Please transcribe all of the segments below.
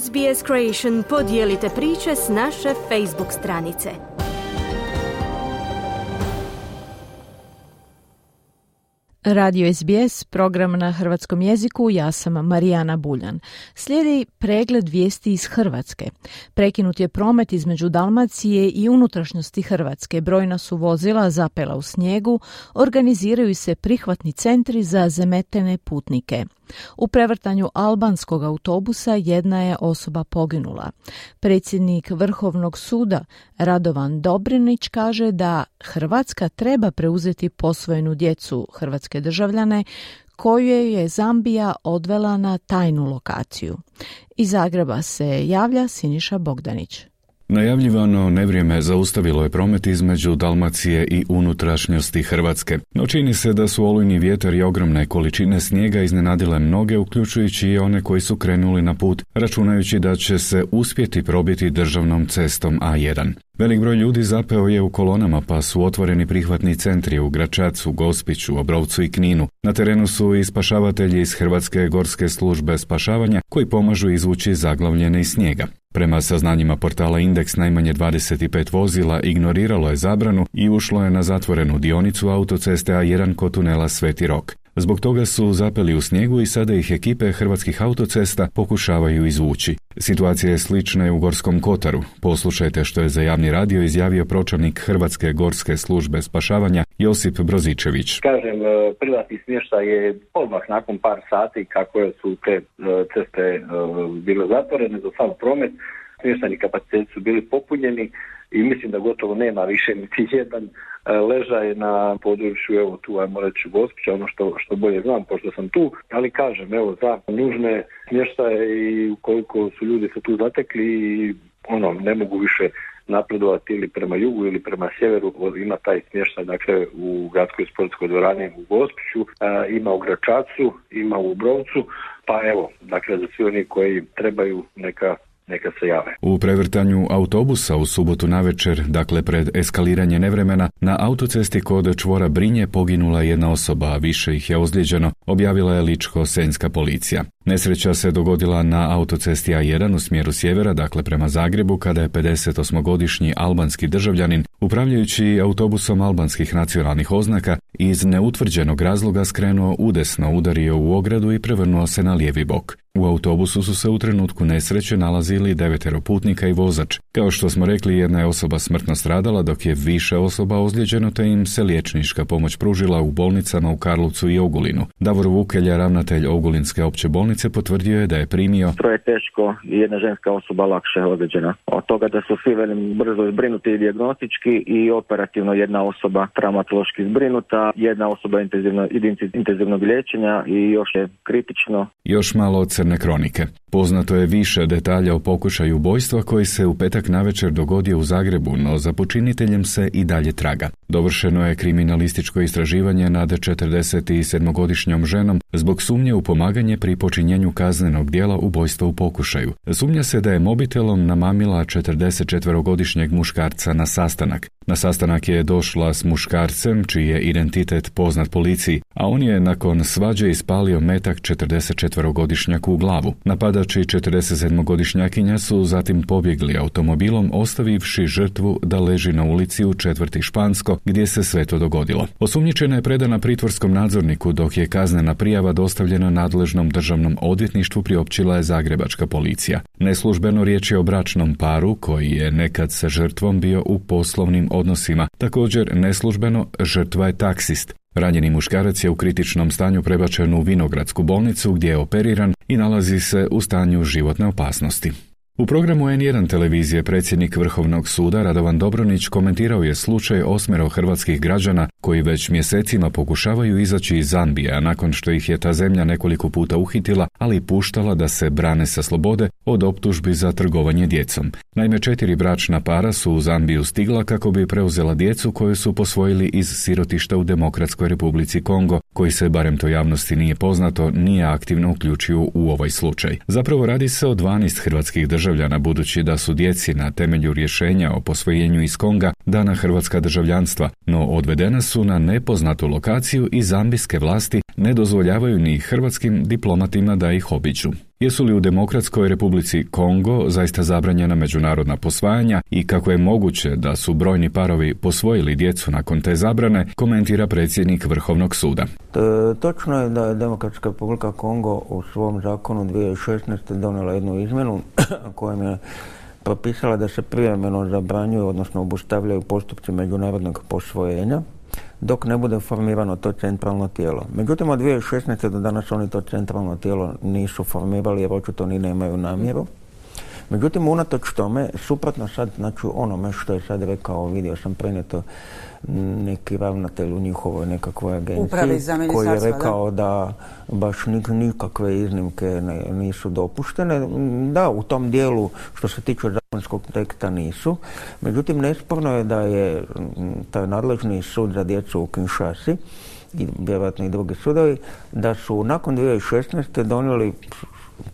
SBS Creation podijelite priče s naše Facebook stranice. Radio SBS, program na hrvatskom jeziku, ja sam Marijana Buljan. Slijedi pregled vijesti iz Hrvatske. Prekinut je promet između Dalmacije i unutrašnjosti Hrvatske. Brojna su vozila zapela u snijegu, organiziraju se prihvatni centri za zemetene putnike. U prevrtanju albanskog autobusa jedna je osoba poginula. Predsjednik Vrhovnog suda Radovan Dobrinić kaže da Hrvatska treba preuzeti posvojenu djecu hrvatske državljane koju je Zambija odvela na tajnu lokaciju. Iz Zagreba se javlja Siniša Bogdanić. Najavljivano nevrijeme zaustavilo je promet između Dalmacije i unutrašnjosti Hrvatske, no čini se da su olujni vjetar i ogromne količine snijega iznenadile mnoge, uključujući i one koji su krenuli na put, računajući da će se uspjeti probiti državnom cestom A1. Velik broj ljudi zapeo je u kolonama pa su otvoreni prihvatni centri u Gračacu, Gospiću, Obrovcu i Kninu. Na terenu su i spašavatelji iz Hrvatske gorske službe spašavanja koji pomažu izvući zaglavljene iz snijega. Prema saznanjima portala Indeks najmanje 25 vozila ignoriralo je zabranu i ušlo je na zatvorenu dionicu autoceste A1 kod tunela Sveti Rok. Zbog toga su zapeli u snijegu i sada ih ekipe hrvatskih autocesta pokušavaju izvući. Situacija je slična i u Gorskom Kotaru. Poslušajte što je za javni radio izjavio pročelnik Hrvatske gorske službe spašavanja Josip Brozičević. Kažem, e, privatni smještaj je odmah nakon par sati kako su te e, ceste e, bile zatvorene za sam promet. Smještajni kapaciteti su bili popunjeni i mislim da gotovo nema više niti jedan E, ležaj na području, evo tu ajmo reći Gospića, ono što, što bolje znam pošto sam tu, ali kažem, evo za nužne smještaje i ukoliko su ljudi se tu zatekli i ono, ne mogu više napredovati ili prema jugu ili prema sjeveru, ima taj smještaj dakle u gradskoj sportskoj dvorani u Gospiću, e, ima u Gračacu, ima u Brovcu, pa evo, dakle za svi oni koji trebaju neka neka se jave. U prevrtanju autobusa u subotu navečer, dakle pred eskaliranje nevremena, na autocesti kod čvora Brinje poginula jedna osoba, a više ih je ozlijeđeno, objavila je Ličko-Senjska policija. Nesreća se dogodila na autocesti A1 u smjeru sjevera, dakle prema Zagrebu, kada je 58-godišnji albanski državljanin, upravljajući autobusom albanskih nacionalnih oznaka, iz neutvrđenog razloga skrenuo udesno, udario u ogradu i prevrnuo se na lijevi bok. U autobusu su se u trenutku nesreće nalazili devetero putnika i vozač. Kao što smo rekli, jedna je osoba smrtno stradala, dok je više osoba ozlijeđeno, te im se liječnička pomoć pružila u bolnicama u Karlovcu i Ogulinu. Davor Vukelja, ravnatelj Ogulinske opće bolnice, potvrdio je da je primio troje teško i jedna ženska osoba lakše ozlijeđena. Od toga da su svi velim brzo zbrinuti dijagnostički i operativno jedna osoba traumatološki zbrinuta, jedna osoba intenzivno, intenzivnog liječenja i još je kritično. Još malo od crne kronike. Poznato je više detalja o pokušaju ubojstva koji se u petak navečer dogodio u Zagrebu, no za počiniteljem se i dalje traga. Dovršeno je kriminalističko istraživanje nad 47-godišnjom ženom zbog sumnje u pomaganje pri počinjenju kaznenog dijela ubojstva u pokušaju. Sumnja se da je mobitelom namamila 44-godišnjeg muškarca na sastanak. Na sastanak je došla s muškarcem čiji je identitet poznat policiji, a on je nakon svađe ispalio metak 44-godišnjak u glavu. Napadači 47-godišnjakinja su zatim pobjegli automobilom ostavivši žrtvu da leži na ulici u četvrti Špansko gdje se sve to dogodilo. Osumnjičena je predana pritvorskom nadzorniku dok je kaznena prijava dostavljena nadležnom državnom odvjetništvu priopćila je zagrebačka policija. Neslužbeno riječ je o bračnom paru koji je nekad sa žrtvom bio u poslovnim odnosima. Također neslužbeno žrtva je taksist. Ranjeni muškarac je u kritičnom stanju prebačen u Vinogradsku bolnicu gdje je operiran i nalazi se u stanju životne opasnosti. U programu N1 televizije predsjednik Vrhovnog suda Radovan Dobronić komentirao je slučaj osmero hrvatskih građana koji već mjesecima pokušavaju izaći iz Zambije, a nakon što ih je ta zemlja nekoliko puta uhitila, ali puštala da se brane sa slobode od optužbi za trgovanje djecom. Naime, četiri bračna para su u Zambiju stigla kako bi preuzela djecu koju su posvojili iz sirotišta u Demokratskoj republici Kongo, koji se, barem to javnosti nije poznato, nije aktivno uključio u ovaj slučaj. Zapravo radi se o 12 hrvatskih državljana, budući da su djeci na temelju rješenja o posvojenju iz Konga dana hrvatska državljanstva, no odvedena su na nepoznatu lokaciju i zambijske vlasti ne dozvoljavaju ni hrvatskim diplomatima da ih obiđu. Jesu li u Demokratskoj republici Kongo zaista zabranjena međunarodna posvajanja i kako je moguće da su brojni parovi posvojili djecu nakon te zabrane, komentira predsjednik Vrhovnog suda. Točno je da je Demokratska republika Kongo u svom zakonu 2016. donijela jednu izmjenu kojom je propisala da se privremeno zabranjuju, odnosno obustavljaju postupci međunarodnog posvojenja dok ne bude formirano to centralno tijelo. Međutim, od 2016. do danas oni to centralno tijelo nisu formirali jer očito ni nemaju namjeru. Međutim, unatoč tome, suprotno sad, znači onome što je sad rekao, vidio sam prenijeto neki ravnatelj u njihovoj nekakvoj agenciji koji je rekao da, baš nikakve iznimke nisu dopuštene. Da, u tom dijelu što se tiče zakonskog teksta nisu. Međutim, nesporno je da je taj nadležni sud za djecu u Kinshasi i vjerojatno i drugi sudovi, da su nakon 2016. donijeli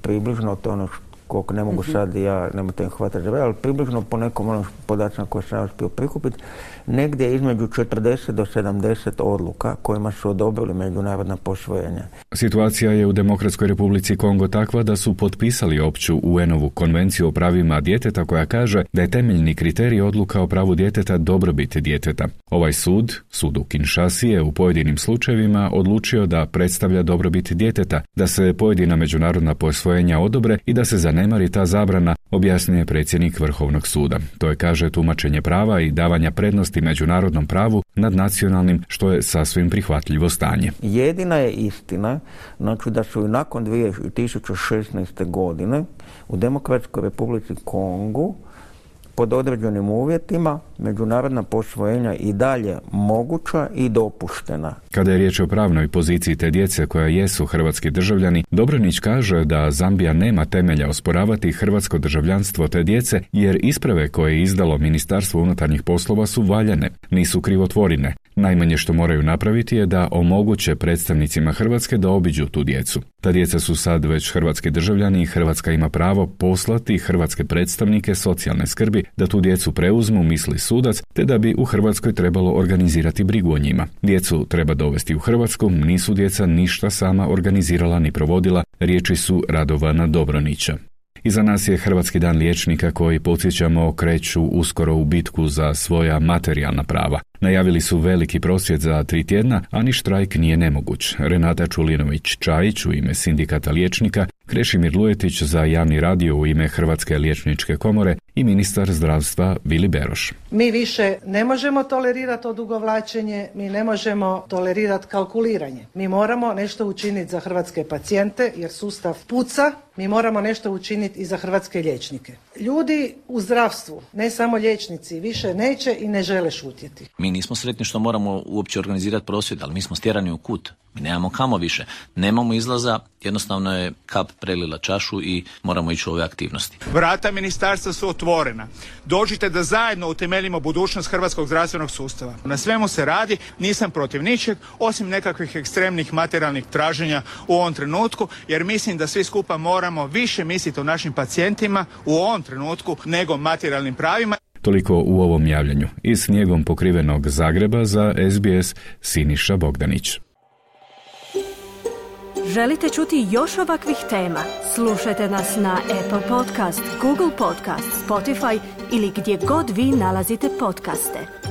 približno to ono koliko ne mogu mhm. sad ja, nemojte im hvatati ali približno po nekom onom podacima koje sam uspio prikupiti, negdje između 40 do 70 odluka kojima su odobrili međunarodna posvojenja. Situacija je u Demokratskoj republici Kongo takva da su potpisali opću UN-ovu konvenciju o pravima djeteta koja kaže da je temeljni kriterij odluka o pravu djeteta dobrobit djeteta. Ovaj sud, sud u Kinshasi je u pojedinim slučajevima odlučio da predstavlja dobrobit djeteta, da se pojedina međunarodna posvojenja odobre i da se zanemari ta zabrana, objasnije predsjednik Vrhovnog suda. To je kaže tumačenje prava i davanja prednosti međunarodnom pravu nad nacionalnim, što je sasvim prihvatljivo stanje. Jedina je istina, znači da su i nakon 2016. godine u Demokratskoj republici Kongu pod određenim uvjetima međunarodna posvojenja i dalje moguća i dopuštena. Kada je riječ o pravnoj poziciji te djece koja jesu hrvatski državljani, Dobronić kaže da Zambija nema temelja osporavati hrvatsko državljanstvo te djece jer isprave koje je izdalo Ministarstvo unutarnjih poslova su valjane, nisu krivotvorine. Najmanje što moraju napraviti je da omoguće predstavnicima Hrvatske da obiđu tu djecu. Ta djeca su sad već hrvatski državljani i Hrvatska ima pravo poslati hrvatske predstavnike socijalne skrbi da tu djecu preuzmu, misli sudac, te da bi u Hrvatskoj trebalo organizirati brigu o njima. Djecu treba dovesti u Hrvatsku, nisu djeca ništa sama organizirala ni provodila, riječi su Radovana Dobronića. Iza nas je Hrvatski dan liječnika koji podsjećamo kreću uskoro u bitku za svoja materijalna prava. Najavili su veliki prosvjed za tri tjedna, a ni štrajk nije nemoguć. Renata Čulinović-Čajić u ime sindikata liječnika, Krešimir Lujetić za javni radio u ime Hrvatske liječničke komore i ministar zdravstva Vili Beroš. Mi više ne možemo tolerirati odugovlačenje, mi ne možemo tolerirati kalkuliranje. Mi moramo nešto učiniti za hrvatske pacijente jer sustav puca, mi moramo nešto učiniti i za hrvatske liječnike. Ljudi u zdravstvu, ne samo liječnici, više neće i ne žele šutjeti. Mi nismo sretni što moramo uopće organizirati prosvjed, ali mi smo stjerani u kut. Mi nemamo kamo više. Nemamo izlaza, jednostavno je kap prelila čašu i moramo ići u ove aktivnosti. Vrata ministarstva su otvorena. Dođite da zajedno utemeljimo budućnost hrvatskog zdravstvenog sustava. Na svemu se radi, nisam protiv ničeg, osim nekakvih ekstremnih materijalnih traženja u ovom trenutku, jer mislim da svi skupa moramo više misliti o našim pacijentima u ovom trenutku nego materijalnim pravima. Toliko u ovom javljanju. Iz snijegom pokrivenog Zagreba za SBS Siniša Bogdanić. Želite čuti još ovakvih tema? Slušajte nas na Apple Podcast, Google Podcast, Spotify ili gdje god vi nalazite podcaste.